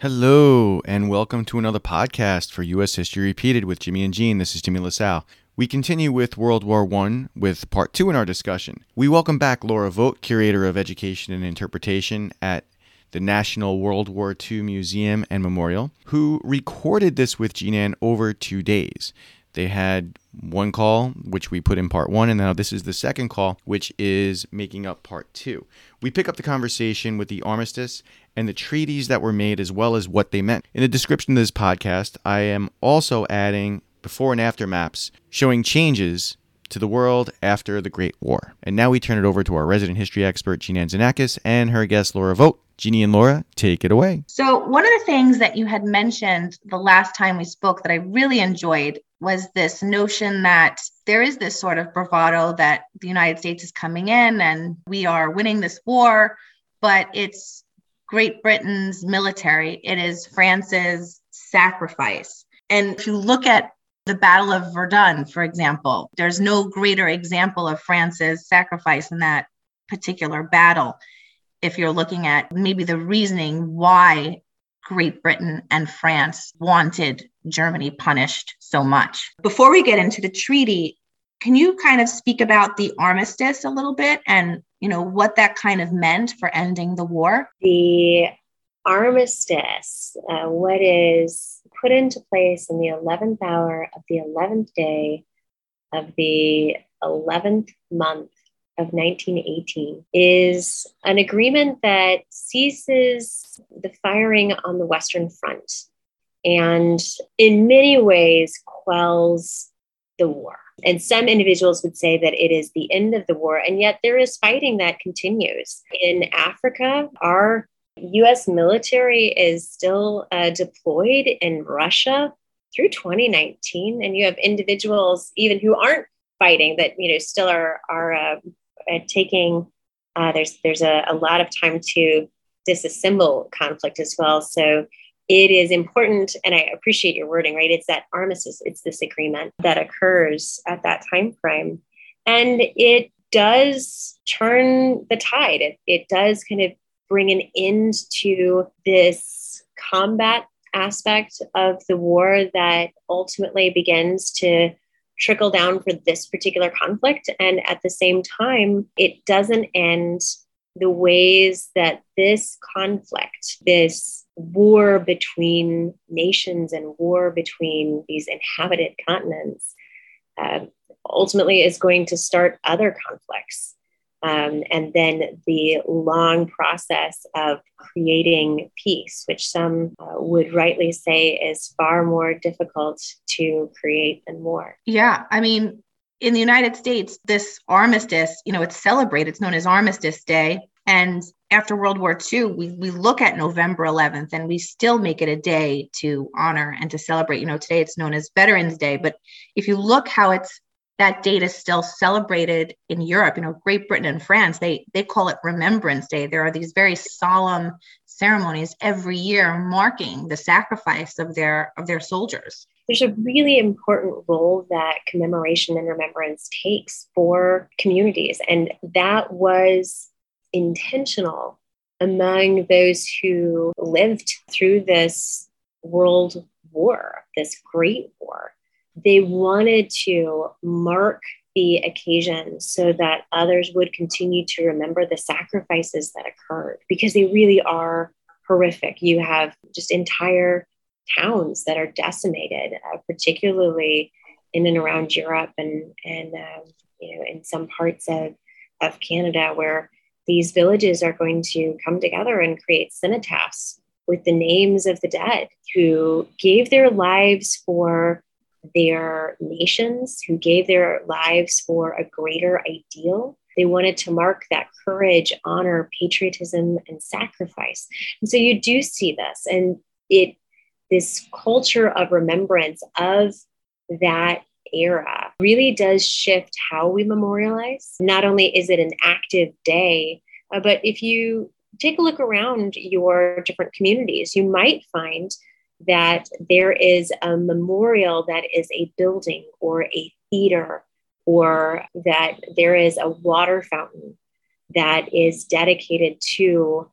Hello, and welcome to another podcast for U.S. History Repeated with Jimmy and Jean. This is Jimmy LaSalle. We continue with World War I with part two in our discussion. We welcome back Lora Vogt, Curator of Education and Interpretation at the National World War II Museum and Memorial, who recorded this with Jean over two days. They had one call, which we put in part one, and now this is the second call, which is making up part two. We pick up the conversation with the armistice and the treaties that were made, as well as what they meant. In the description of this podcast, I am also adding before and after maps showing changes to the world after the Great War. And now we turn it over to our resident history expert, Jean Anzanakis, and her guest, Lora Vogt. Jeannie and Lora, take it away. So, one of the things that you had mentioned the last time we spoke that I really enjoyed was this notion that there is this sort of bravado that the United States is coming in and we are winning this war, but it's Great Britain's military, it is France's sacrifice. And if you look at the Battle of Verdun, for example, there's no greater example of France's sacrifice in that particular battle if you're looking at maybe the reasoning why Great Britain and France wanted Germany punished so much. Before we get into the treaty, can you kind of speak about the armistice a little bit and you know what that kind of meant for ending the war? The armistice, uh, what is put into place in the 11th hour of the 11th day of the 11th month of 1918 is an agreement that ceases the firing on the Western Front and, in many ways, quells the war. And some individuals would say that it is the end of the war, and yet there is fighting that continues. In Africa, our US military is still uh, deployed in Russia through 2019, and you have individuals even who aren't fighting that you know still are are uh, uh, taking uh, there's there's a, a lot of time to disassemble conflict as well. So it is important, and I appreciate your wording, right? It's that armistice, it's this agreement that occurs at that time frame, and it does turn the tide. It, it does kind of bring an end to this combat aspect of the war that ultimately begins to trickle down for this particular conflict. And at the same time, it doesn't end the ways that this conflict, this war between nations and war between these inhabited continents, uh, ultimately is going to start other conflicts um, and then the long process of creating peace, which some uh, would rightly say is far more difficult to create than war. Yeah. I mean, in the United States, this armistice, you know, it's celebrated, it's known as Armistice Day. And after World War II, we, we look at November 11th and we still make it a day to honor and to celebrate. You know, today it's known as Veterans Day. But if you look how it's that date is still celebrated in Europe. You know, Great Britain and France, they they call it Remembrance Day. There are these very solemn ceremonies every year marking the sacrifice of their of their soldiers. There's a really important role that commemoration and remembrance takes for communities, and that was intentional among those who lived through this world war, this great war they wanted to mark the occasion so that others would continue to remember the sacrifices that occurred because they really are horrific. You have just entire towns that are decimated, uh, particularly in and around Europe and and um, you know in some parts of of Canada where these villages are going to come together and create cenotaphs with the names of the dead who gave their lives for their nations, who gave their lives for a greater ideal. They wanted to mark that courage, honor, patriotism, and sacrifice. And so you do see this, and it this culture of remembrance of that era really does shift how we memorialize. Not only is it an active day, uh, but if you take a look around your different communities, you might find that there is a memorial that is a building or a theater, or that there is a water fountain that is dedicated to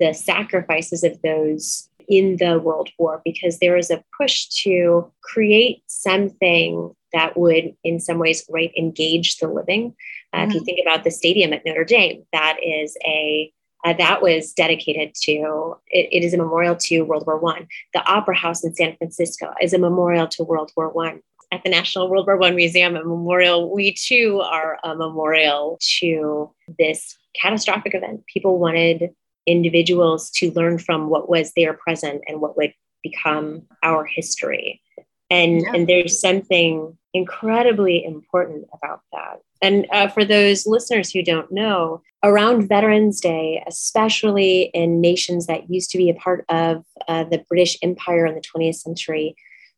the sacrifices of those in the World War because there is a push to create something that would, in some ways, right, engage the living. Uh, mm-hmm. If you mm-hmm. think about the stadium at Notre Dame, that is a uh, that was dedicated to it, it is a memorial to World War One. The Opera House in San Francisco is a memorial to World War One. At the National World War One Museum, a memorial. We too are a memorial to this catastrophic event. People wanted individuals to learn from what was their present and what would become our history. And, yeah. and there's something incredibly important about that. And uh, for those listeners who don't know, around Veterans Day, especially in nations that used to be a part of uh, the British Empire in the 20th century,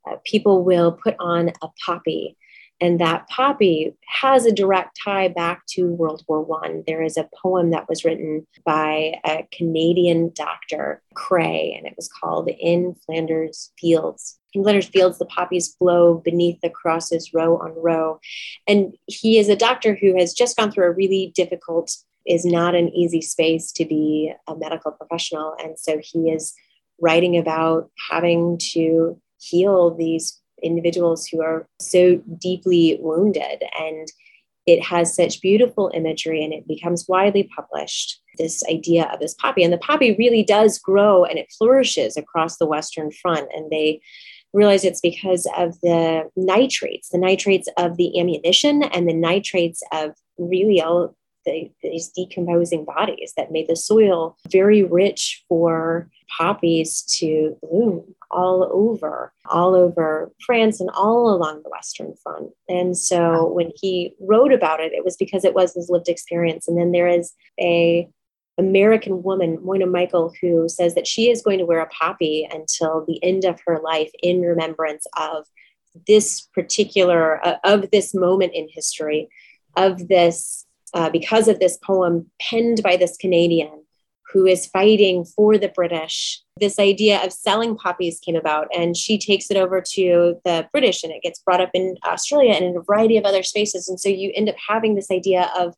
uh, people will put on a poppy and that poppy has a direct tie back to World War One. There is a poem that was written by a Canadian doctor, McCrae, and it was called "In Flanders Fields." In Flanders Fields, the poppies blow beneath the crosses row on row, and he is a doctor who has just gone through a really difficult, is not an easy space to be a medical professional, and so he is writing about having to heal these individuals who are so deeply wounded and it has such beautiful imagery and it becomes widely published this idea of this poppy. And the poppy really does grow and it flourishes across the western front and they realize it's because of the nitrates the nitrates of the ammunition and the nitrates of really all the, these decomposing bodies that made the soil very rich for poppies to bloom all over, all over France and all along the Western Front. And so when he wrote about it, it was because it was his lived experience. And then there is a American woman, Moina Michael, who says that she is going to wear a poppy until the end of her life in remembrance of this particular, uh, of this moment in history, of this, uh, because of this poem penned by this Canadian who is fighting for the British. This idea of selling poppies came about, and she takes it over to the British, and it gets brought up in Australia and in a variety of other spaces. And so you end up having this idea of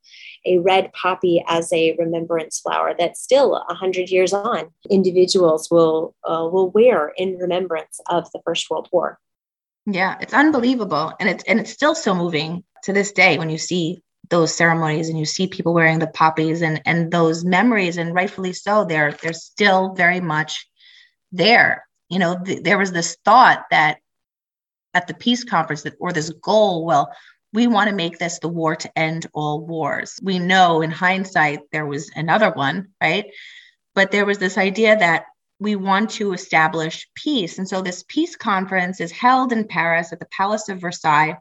a red poppy as a remembrance flower that still 100 years on, individuals will, uh, will wear in remembrance of the First World War. Yeah, it's unbelievable. And it's, and it's still so moving to this day when you see those ceremonies and you see people wearing the poppies and and those memories and rightfully so they're they're still very much there. You know th- there was this thought that at the peace conference that or this goal well we want to make this the war to end all wars. We know in hindsight there was another one right? But there was this idea that we want to establish peace. And so this peace conference is held in paris at the palace of versailles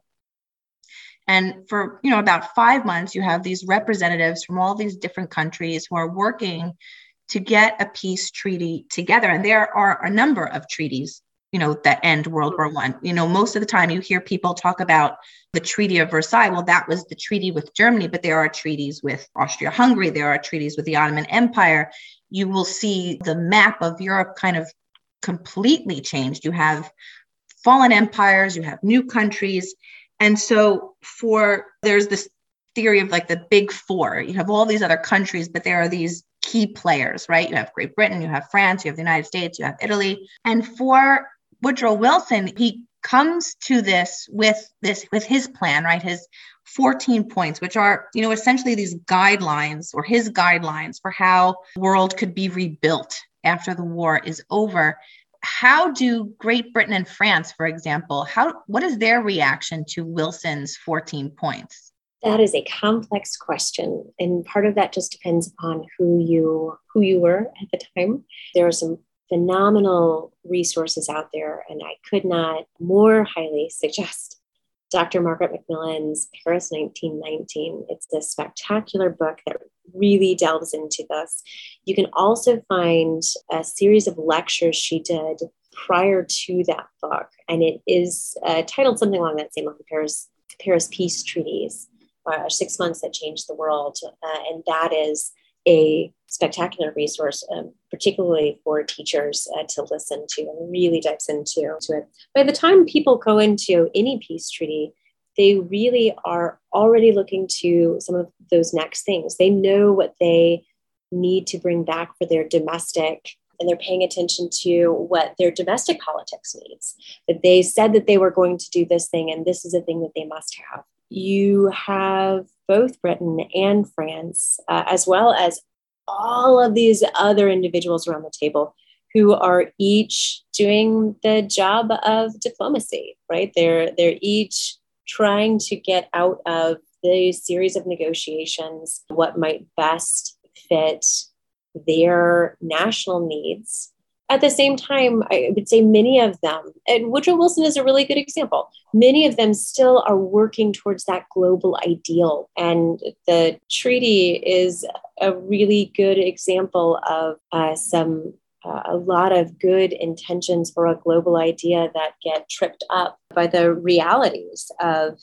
and for you know about five months, you have these representatives from all these different countries who are working to get a peace treaty together. And there are a number of treaties, you know, that end World War One. You know, most of the time you hear people talk about the Treaty of Versailles. Well, that was the treaty with Germany, but there are treaties with Austria-Hungary. There are treaties with the Ottoman Empire. You will see the map of Europe kind of completely changed. You have fallen empires, you have new countries, and so for there's this theory of like the big four. You have all these other countries, but there are these key players, right? You have Great Britain, you have France, you have the United States, you have Italy. And for Woodrow Wilson, he comes to this with this with his plan, right? His 14 points, which are, you know, essentially these guidelines or his guidelines for how the world could be rebuilt after the war is over how do Great Britain and France, for example, how what is their reaction to Wilson's 14 points? That is a complex question, and part of that just depends upon who you who you were at the time. There are some phenomenal resources out there, and I could not more highly suggest Dr. Margaret MacMillan's Paris 1919. It's a spectacular book that really delves into this. You can also find a series of lectures she did prior to that book, and it is uh, titled something along that same line Paris, Paris Peace Treaties, uh, Six Months That Changed the World. Uh, and that is a spectacular resource, um, particularly for teachers uh, to listen to and really dives into to it. By the time people go into any peace treaty, they really are already looking to some of those next things. They know what they need to bring back for their domestic and they're paying attention to what their domestic politics needs. That they said that they were going to do this thing, and this is a thing that they must have. You have both Britain and France, uh, as well as all of these other individuals around the table who are each doing the job of diplomacy, right? They're they're each trying to get out of the series of negotiations what might best fit their national needs. At the same time, I would say many of them, and Woodrow Wilson is a really good example. Many of them still are working towards that global ideal. And the treaty is a really good example of uh, some uh, a lot of good intentions for a global idea that get tripped up by the realities of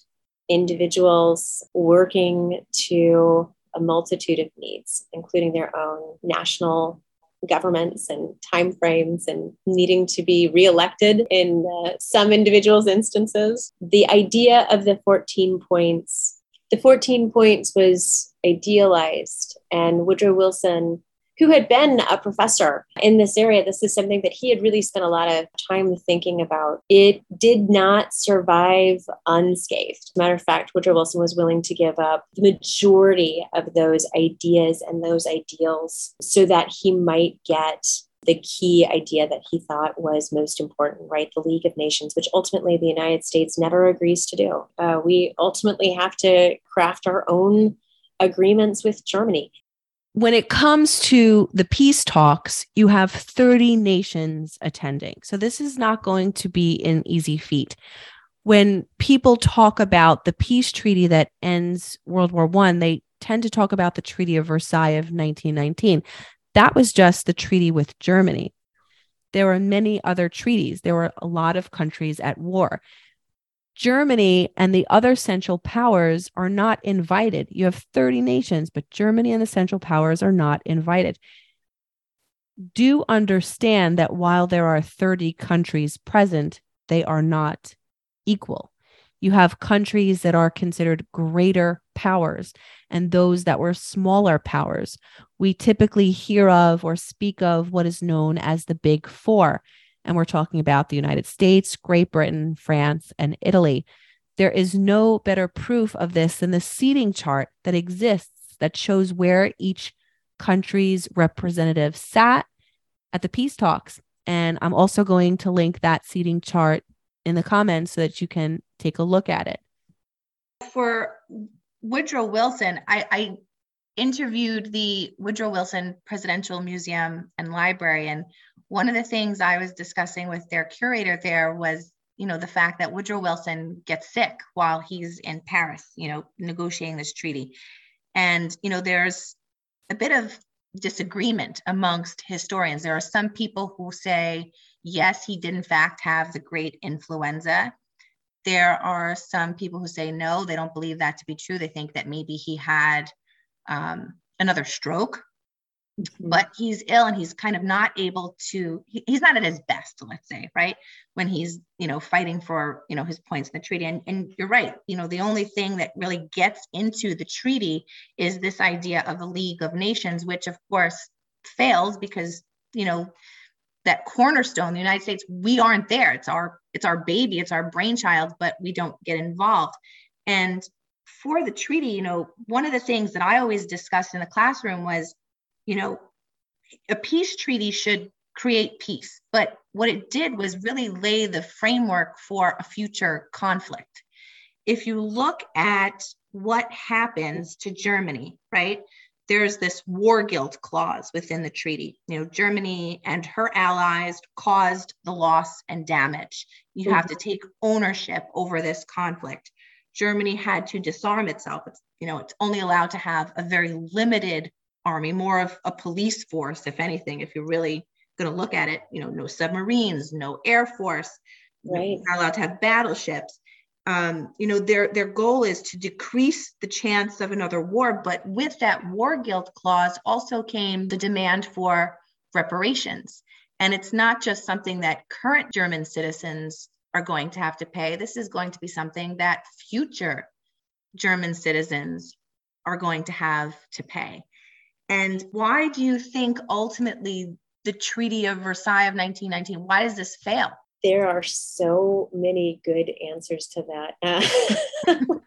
individuals working to a multitude of needs, including their own national governments and timeframes and needing to be reelected in uh, some individuals' instances. The idea of the 14 points, the 14 points was idealized, and Woodrow Wilson who had been a professor in this area. This is something that he had really spent a lot of time thinking about. It did not survive unscathed. Matter of fact, Woodrow Wilson was willing to give up the majority of those ideas and those ideals so that he might get the key idea that he thought was most important, right? The League of Nations, which ultimately the United States never agrees to do. Uh, we ultimately have to craft our own agreements with Germany when it comes to the peace talks, you have 30 nations attending. So this is not going to be an easy feat. When people talk about the peace treaty that ends World War One, they tend to talk about the Treaty of Versailles of 1919. That was just the treaty with Germany. There were many other treaties. There were a lot of countries at war. Germany and the other Central Powers are not invited. You have 30 nations, but Germany and the Central Powers are not invited. Do understand that while there are 30 countries present, they are not equal. You have countries that are considered greater powers and those that were smaller powers. We typically hear of or speak of what is known as the Big Four. And we're talking about the United States, Great Britain, France, and Italy. There is no better proof of this than the seating chart that exists that shows where each country's representative sat at the peace talks. And I'm also going to link that seating chart in the comments so that you can take a look at it. For Woodrow Wilson, I, I interviewed the Woodrow Wilson Presidential Museum and Library, and one of the things I was discussing with their curator there was, you know, the fact that Woodrow Wilson gets sick while he's in Paris, you know, negotiating this treaty. And, you know, there's a bit of disagreement amongst historians. There are some people who say, yes, he did in fact have the great influenza. There are some people who say, no, they don't believe that to be true. They think that maybe he had um, another stroke. But he's ill and he's kind of not able to he, he's not at his best let's say right? When he's you know fighting for you know his points in the treaty. And, and you're right you know the only thing that really gets into the treaty is this idea of a league of nations which of course fails because you know that cornerstone the united states we aren't there. It's our it's our baby it's our brainchild but we don't get involved. And for the treaty you know one of the things that i always discussed in the classroom was you know, a peace treaty should create peace. But what it did was really lay the framework for a future conflict. If you look at what happens to Germany, right? There's this war guilt clause within the treaty. You know, Germany and her allies caused the loss and damage. You have to mm-hmm. take ownership over this conflict. Germany had to disarm itself. It's, you know, it's only allowed to have a very limited army, more of a police force, if anything, if you're really going to look at it, you know, no submarines, no air force, right. not allowed to have battleships. Um, you know, their their goal is to decrease the chance of another war. But with that war guilt clause also came the demand for reparations. And it's not just something that current German citizens are going to have to pay. This is going to be something that future German citizens are going to have to pay. And why do you think ultimately the Treaty of Versailles of 1919? Why does this fail? There are so many good answers to that.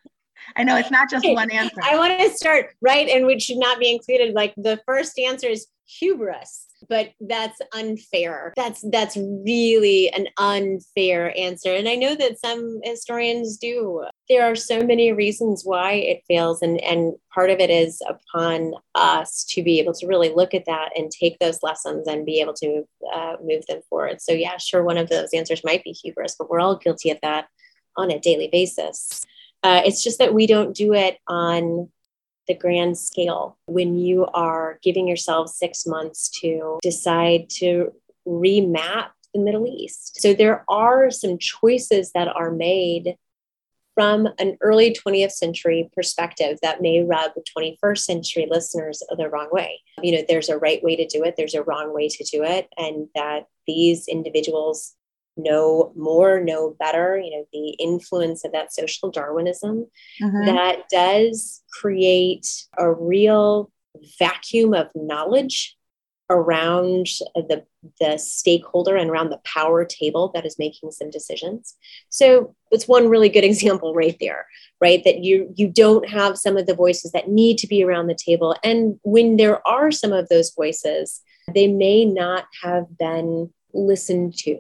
I know it's not just one answer. I want to start right, and which should not be included. Like the first answer is hubris but that's unfair. That's that's really an unfair answer. And i know that some historians do. There are so many reasons why it fails and and part of it is upon us to be able to really look at that and take those lessons and be able to uh, move them forward. So yeah sure one of those answers might be hubris but we're all guilty of that on a daily basis. Uh, it's just that we don't do it on the grand scale when you are giving yourself six months to decide to remap the Middle East. So there are some choices that are made from an early 20th century perspective that may rub 21st century listeners the wrong way. You know, there's a right way to do it, there's a wrong way to do it, and that these individuals know more, know better, you know, the influence of that social Darwinism mm-hmm. that does create a real vacuum of knowledge around the, the stakeholder and around the power table that is making some decisions. So it's one really good example right there, right? That you you don't have some of the voices that need to be around the table. And when there are some of those voices, they may not have been listened to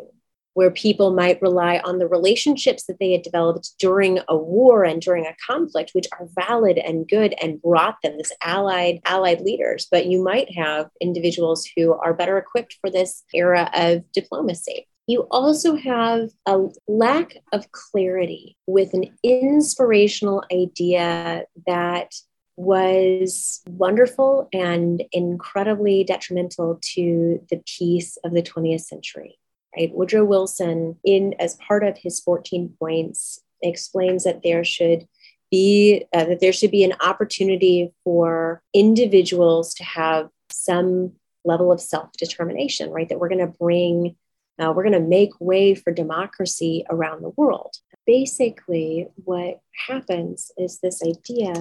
where people might rely on the relationships that they had developed during a war and during a conflict, which are valid and good and brought them this allied allied leaders. But you might have individuals who are better equipped for this era of diplomacy. You also have a lack of clarity with an inspirational idea that was wonderful and incredibly detrimental to the peace of the 20th century right? Woodrow Wilson, in as part of his 14 points, explains that there should be uh, that there should be an opportunity for individuals to have some level of self-determination, right? That we're going to bring, uh, we're going to make way for democracy around the world. Basically, what happens is this idea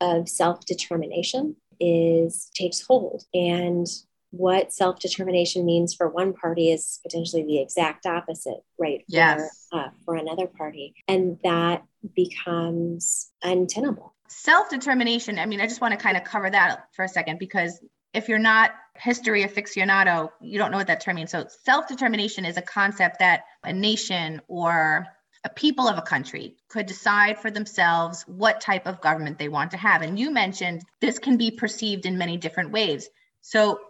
of self-determination is takes hold and what self determination means for one party is potentially the exact opposite, right? Yes. For, uh, for another party. And that becomes untenable. Self determination, I mean, I just want to kind of cover that for a second because if you're not history aficionado, you don't know what that term means. So, self determination is a concept that a nation or a people of a country could decide for themselves what type of government they want to have. And you mentioned this can be perceived in many different ways. So,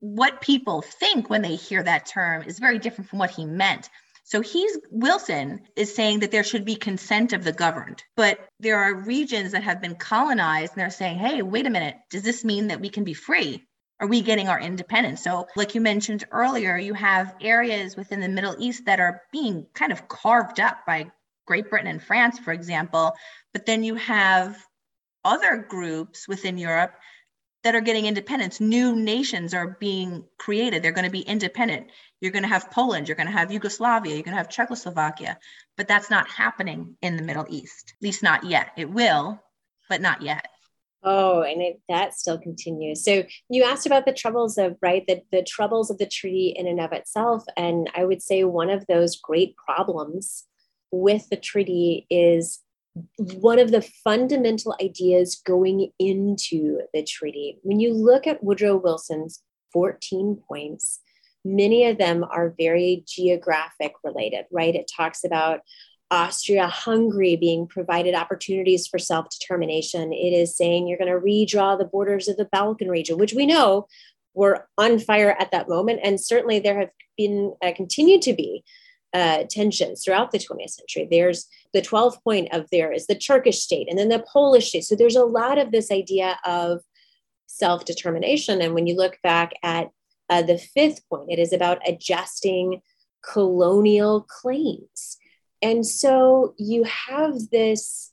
what people think when they hear that term is very different from what he meant. So he's Wilson is saying that there should be consent of the governed, but there are regions that have been colonized and they're saying, hey, wait a minute, does this mean that we can be free? Are we getting our independence? So, like you mentioned earlier, you have areas within the Middle East that are being kind of carved up by Great Britain and France, for example. But then you have other groups within Europe that are getting independence. New nations are being created. They're going to be independent. You're going to have Poland, you're going to have Yugoslavia, you're going to have Czechoslovakia, but that's not happening in the Middle East, at least not yet. It will, but not yet. Oh, and it, that still continues. So you asked about the troubles of right the, the troubles of the treaty in and of itself, and I would say one of those great problems with the treaty is one of the fundamental ideas going into the treaty. When you look at Woodrow Wilson's 14 points, many of them are very geographic related, right? It talks about Austria Hungary being provided opportunities for self determination. It is saying you're going to redraw the borders of the Balkan region, which we know were on fire at that moment. And certainly there have been, uh, continued to be uh, tensions throughout the 20th century. There's the 12th point of there is the Turkish state and then the Polish state. So there's a lot of this idea of self determination. And when you look back at uh, the fifth point, it is about adjusting colonial claims. And so you have this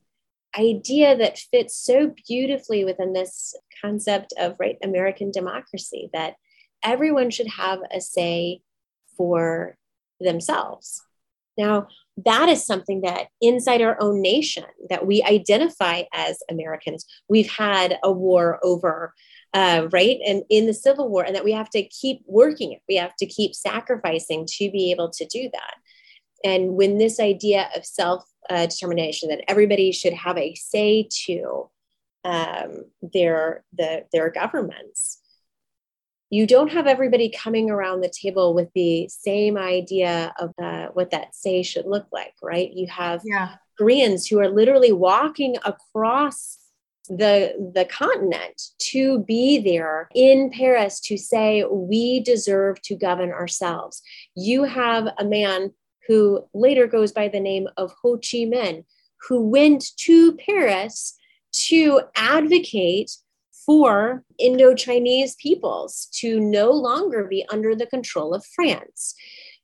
idea that fits so beautifully within this concept of right American democracy that everyone should have a say for themselves. Now, that is something that inside our own nation that we identify as Americans, we've had a war over uh, right? And in the Civil War, and that we have to keep working it. We have to keep sacrificing to be able to do that. And when this idea of self uh, determination that everybody should have a say to um, their the, their governments, you don't have everybody coming around the table with the same idea of uh, what that say should look like, right? You have yeah. Koreans who are literally walking across the the continent to be there in Paris to say we deserve to govern ourselves. You have a man who later goes by the name of Ho Chi Minh, who went to Paris to advocate for Indo-Chinese peoples to no longer be under the control of France.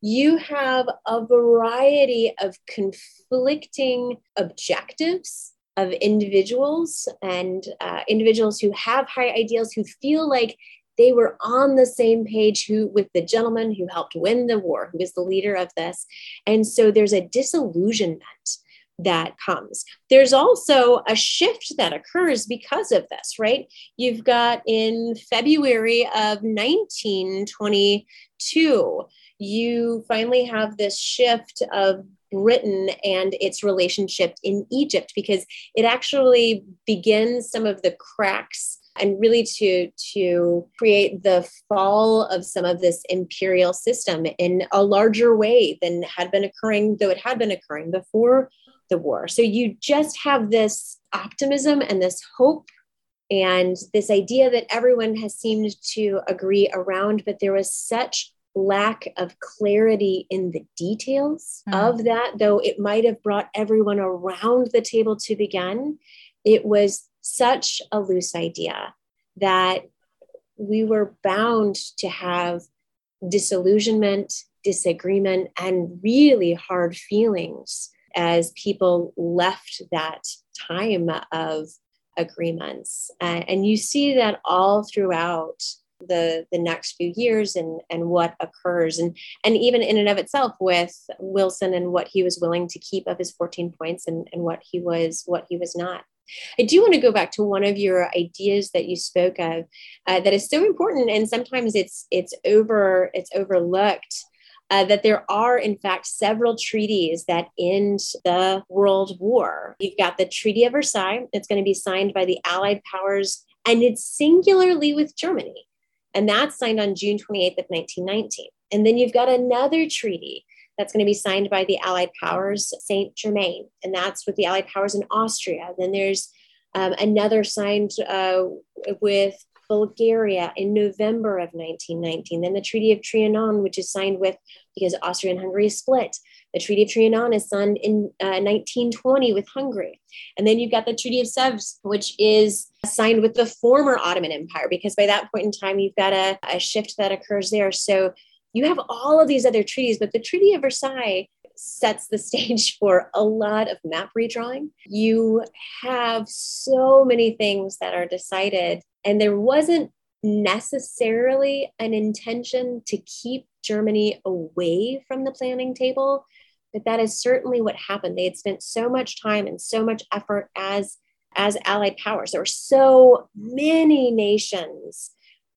You have a variety of conflicting objectives of individuals and uh, individuals who have high ideals who feel like they were on the same page who with the gentleman who helped win the war who is the leader of this and so there's a disillusionment that comes. There's also a shift that occurs because of this right? You've got in february of 1922 you finally have this shift of Britain and its relationship in Egypt because it actually begins some of the cracks and really to to create the fall of some of this imperial system in a larger way than had been occurring though it had been occurring before the war so you just have this optimism and this hope and this idea that everyone has seemed to agree around but there was such lack of clarity in the details mm. of that, though it might have brought everyone around the table to begin, it was such a loose idea that we were bound to have disillusionment, disagreement, and really hard feelings as people left that time of agreements. Uh, and you see that all throughout the the next few years and and what occurs and and even in and of itself with wilson and what he was willing to keep of his 14 points and and what he was what he was not I do want to go back to one of your ideas that you spoke of uh, that is so important, and sometimes it's it's over it's overlooked. Uh, that there are, in fact, several treaties that end the World War. You've got the Treaty of Versailles, it's going to be signed by the Allied powers, and it's singularly with Germany. And that's signed on June 28th of 1919. And then you've got another treaty that's going to be signed by the Allied powers, Saint Germain, and that's with the Allied powers in Austria. Then there's um, another signed uh, with Bulgaria in November of 1919. Then the Treaty of Trianon, which is signed with because Austria and Hungary split. The Treaty of Trianon is signed in uh, 1920 with Hungary. And then you've got the Treaty of Sèvres, which is signed with the former Ottoman Empire, because by that point in time, you've got a, a shift that occurs there. So you have all of these other treaties, but the Treaty of Versailles sets the stage for a lot of map redrawing. You have so many things that are decided, and there wasn't necessarily an intention to keep Germany away from the planning table, but that is certainly what happened. They had spent so much time and so much effort as as allied powers. There were so many nations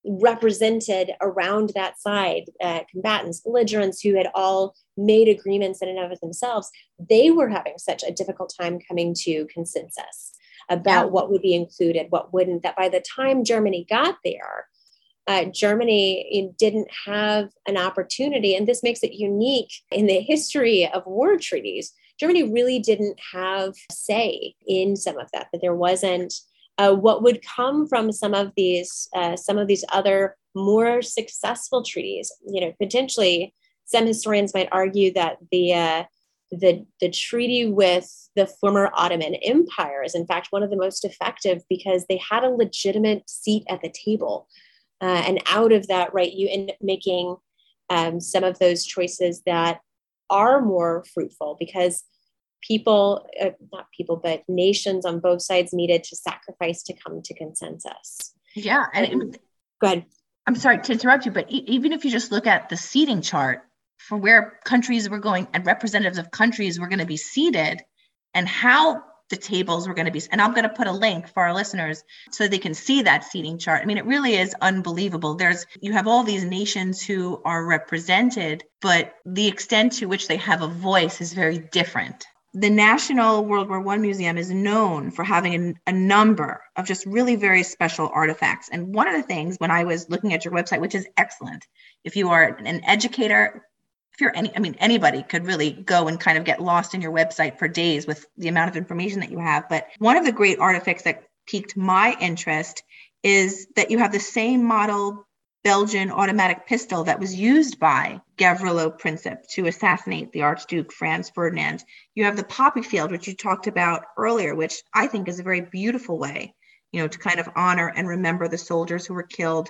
represented around that side, uh, combatants, belligerents who had all made agreements in and of themselves, they were having such a difficult time coming to consensus about what would be included, what wouldn't. That by the time Germany got there, uh, Germany didn't have an opportunity, and this makes it unique in the history of war treaties. Germany really didn't have say in some of that, that there wasn't uh, what would come from some of these uh, some of these other more successful treaties. You know, potentially some historians might argue that the uh, the the treaty with the former Ottoman Empire is in fact one of the most effective because they had a legitimate seat at the table, uh, and out of that, right, you end up making um, some of those choices that are more fruitful because people, uh, not people, but nations on both sides needed to sacrifice to come to consensus. Yeah. And it, go ahead. I'm sorry to interrupt you, but e- even if you just look at the seating chart for where countries were going and representatives of countries were going to be seated and how the tables were going to be and i'm going to put a link for our listeners so they can see that seating chart. I mean it really is unbelievable. There's you have all these nations who are represented but the extent to which they have a voice is very different. The national world war one museum is known for having a, a number of just really very special artifacts. And one of the things when i was looking at your website which is excellent if you are an educator if you're any, I mean, anybody could really go and kind of get lost in your website for days with the amount of information that you have. But one of the great artifacts that piqued my interest is that you have the same model Belgian automatic pistol that was used by Gavrilo Princip to assassinate the Archduke Franz Ferdinand. You have the poppy field, which you talked about earlier, which I think is a very beautiful way, you know, to kind of honor and remember the soldiers who were killed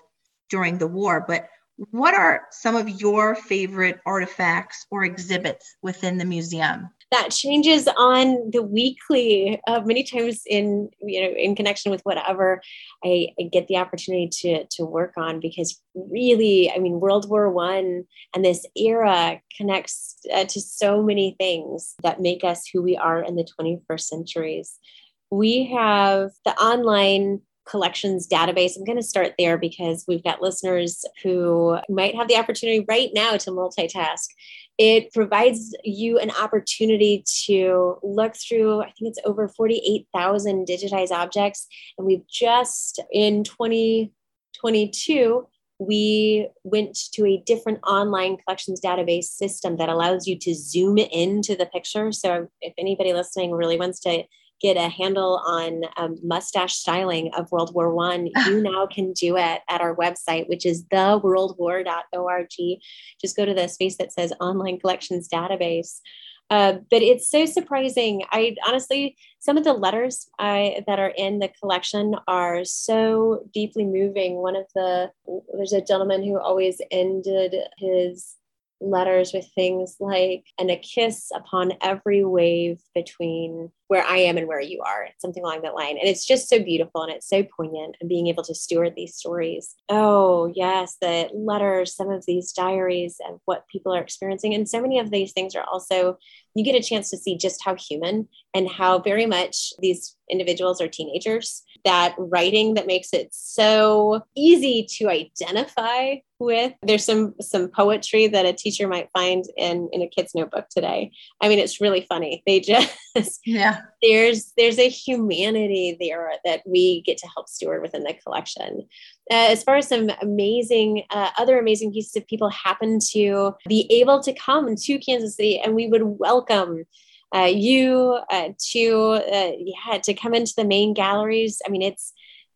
during the war. But what are some of your favorite artifacts or exhibits within the museum? That changes on the weekly. Uh, many times, in you know, in connection with whatever I, I, get the opportunity to to work on, because really, I mean, World War One and this era connects uh, to so many things that make us who we are in the 21st centuries. We have the online collections database. I'm going to start there because we've got listeners who might have the opportunity right now to multitask. It provides you an opportunity to look through, I think it's over 48,000 digitized objects. And we've just in 2022, we went to a different online collections database system that allows you to zoom into the picture. So if anybody listening really wants to get a handle on um, mustache styling of World War One, you now can do it at our website, which is theworldwar.org. Just go to the space that says online collections database. Uh, but it's so surprising. I honestly, some of the letters I, that are in the collection are so deeply moving. One of the, there's a gentleman who always ended his letters with things like, and a kiss upon every wave between where I am and where you are, something along that line. And it's just so beautiful and it's so poignant and being able to steward these stories. Oh, yes, the letters, some of these diaries of what people are experiencing. And so many of these things are also, you get a chance to see just how human and how very much these individuals are teenagers that writing that makes it so easy to identify with. There's some some poetry that a teacher might find in in a kid's notebook today. I mean it's really funny. They just yeah. there's there's a humanity there that we get to help steward within the collection. Uh, as far as some amazing uh, other amazing pieces of people happen to be able to come to kansas city and we would welcome uh, you uh, to uh, yeah to come into the main galleries. I mean, it's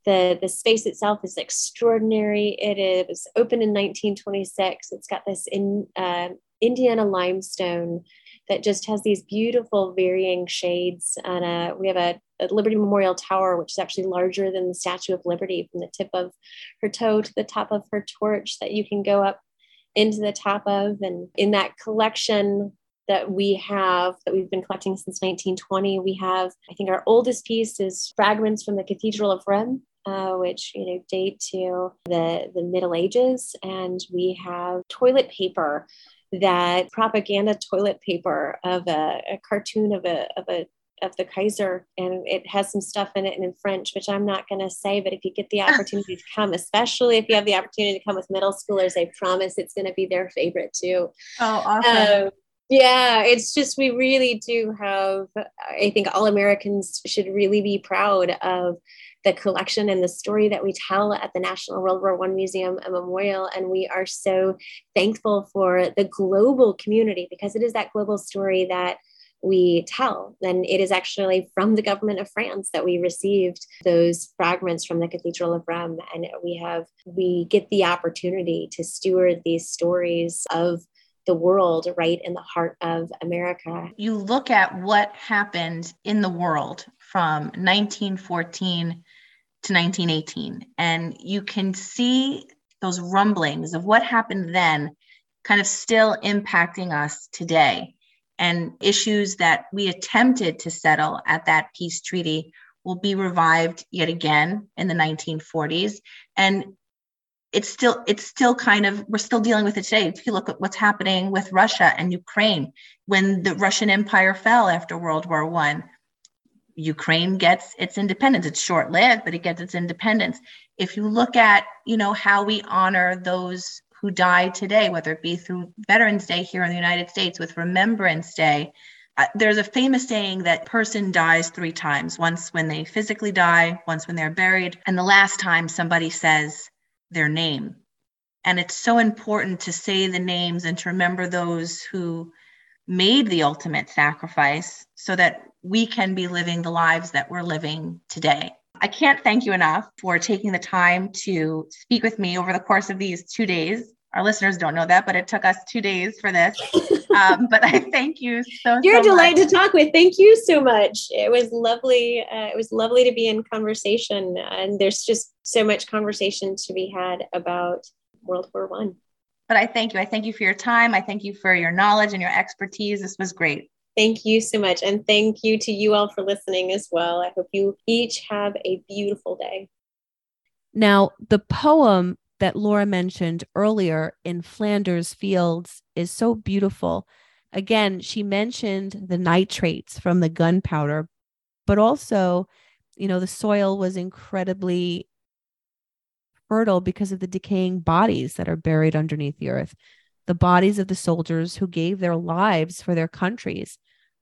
the the space itself is extraordinary. It is open in 1926. It's got this in uh, Indiana limestone that just has these beautiful varying shades. And uh, we have a, a, Liberty Memorial Tower, which is actually larger than the Statue of Liberty from the tip of her toe to the top of her torch that you can go up into the top of. And in that collection, that we have that we've been collecting since 1920. We have, I think, our oldest piece is fragments from the Cathedral of Rheims, uh, which you know date to the the Middle Ages, and we have toilet paper that propaganda toilet paper of a, a cartoon of a of a of the Kaiser, and it has some stuff in it and in French, which I'm not going to say. But if you get the opportunity to come, especially if you have the opportunity to come with middle schoolers, I promise it's going to be their favorite too. Oh, awesome! Um, yeah, it's just we really do have. I think all Americans should really be proud of the collection and the story that we tell at the National World War One Museum and Memorial, and we are so thankful for the global community because it is that global story that we tell. And it is actually from the government of France that we received those fragments from the Cathedral of Rheims. And we have, we get the opportunity to steward these stories of the world right in the heart of America. You look at what happened in the world from 1914 to 1918, and you can see those rumblings of what happened then kind of still impacting us today. And issues that we attempted to settle at that peace treaty will be revived yet again in the 1940s. And it's still it's still kind of we're still dealing with it today if you look at what's happening with russia and ukraine when the russian empire fell after world war one Ukraine gets its independence. It's short lived, but it gets its independence. If you look at, you know, how we honor those who die today, whether it be through Veterans Day here in the United States with Remembrance Day, uh, there's a famous saying that person dies three times once when they physically die, once when they're buried, and the last time somebody says their name. And it's so important to say the names and to remember those who made the ultimate sacrifice so that we can be living the lives that we're living today. I can't thank you enough for taking the time to speak with me over the course of these two days. Our listeners don't know that, but it took us two days for this. Um, but I thank you so. You're so a delight much. to talk with. Thank you so much. It was lovely. Uh, it was lovely to be in conversation, and there's just so much conversation to be had about World War One. But I thank you. I thank you for your time. I thank you for your knowledge and your expertise. This was great. Thank you so much. And thank you to you all for listening as well. I hope you each have a beautiful day. Now, the poem that Lora mentioned earlier in Flanders Fields is so beautiful. Again, she mentioned the nitrates from the gunpowder, but also, you know, the soil was incredibly fertile because of the decaying bodies that are buried underneath the earth, the bodies of the soldiers who gave their lives for their countries.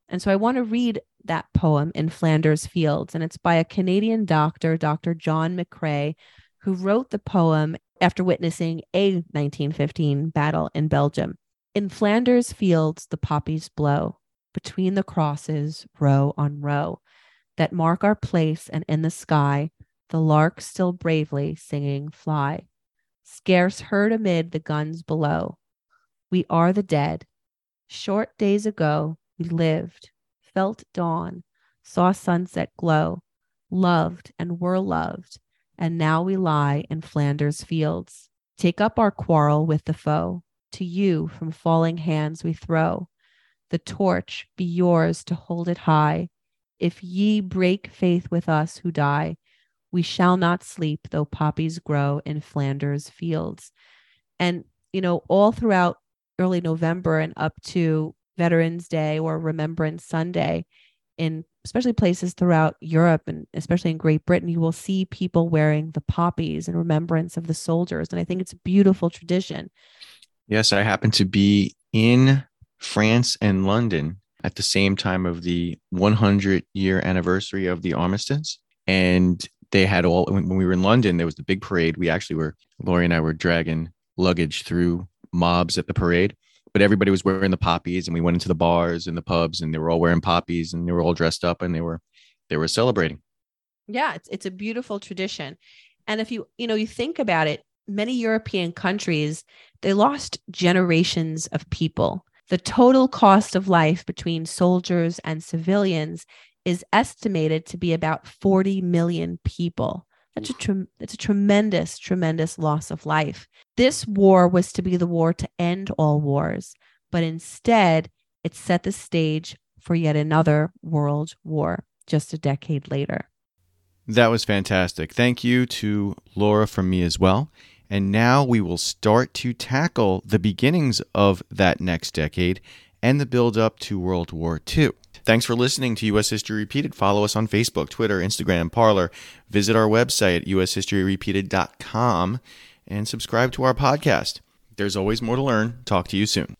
And so I want to read that poem in Flanders Fields, and it's by a Canadian doctor, Dr. John McCrae, who wrote the poem after witnessing a 1915 battle in Belgium. In Flanders fields, the poppies blow between the crosses, row on row, that mark our place, and in the sky, the larks still bravely singing fly. Scarce heard amid the guns below. We are the dead. Short days ago, we lived, felt dawn, saw sunset glow, loved and were loved and now we lie in Flanders fields. Take up our quarrel with the foe. To you from falling hands we throw. The torch be yours to hold it high. If ye break faith with us who die, we shall not sleep though poppies grow in Flanders fields. And, you know, all throughout early November and up to Veterans Day or Remembrance Sunday in especially places throughout Europe and especially in Great Britain, you will see people wearing the poppies in remembrance of the soldiers. And I think it's a beautiful tradition. Yes, I happened to be in France and London at the same time of the 100 year anniversary of the armistice. And they had all, when we were in London, there was the big parade. We actually were, Lori and I were dragging luggage through mobs at the parade but everybody was wearing the poppies and we went into the bars and the pubs and they were all wearing poppies and they were all dressed up and they were they were celebrating. Yeah it's, it's a beautiful tradition. And if you you know you think about it many european countries they lost generations of people. The total cost of life between soldiers and civilians is estimated to be about 40 million people that's a tre- a tremendous tremendous loss of life. This war was to be the war to end all wars, but instead it set the stage for yet another world war just a decade later. That was fantastic. Thank you to Lora from me as well. And now we will start to tackle the beginnings of that next decade and the build up to World War II. Thanks for listening to U.S. History Repeated. Follow us on Facebook, Twitter, Instagram, Parler. Visit our website at ushistoryrepeated.com and subscribe to our podcast. There's always more to learn. Talk to you soon.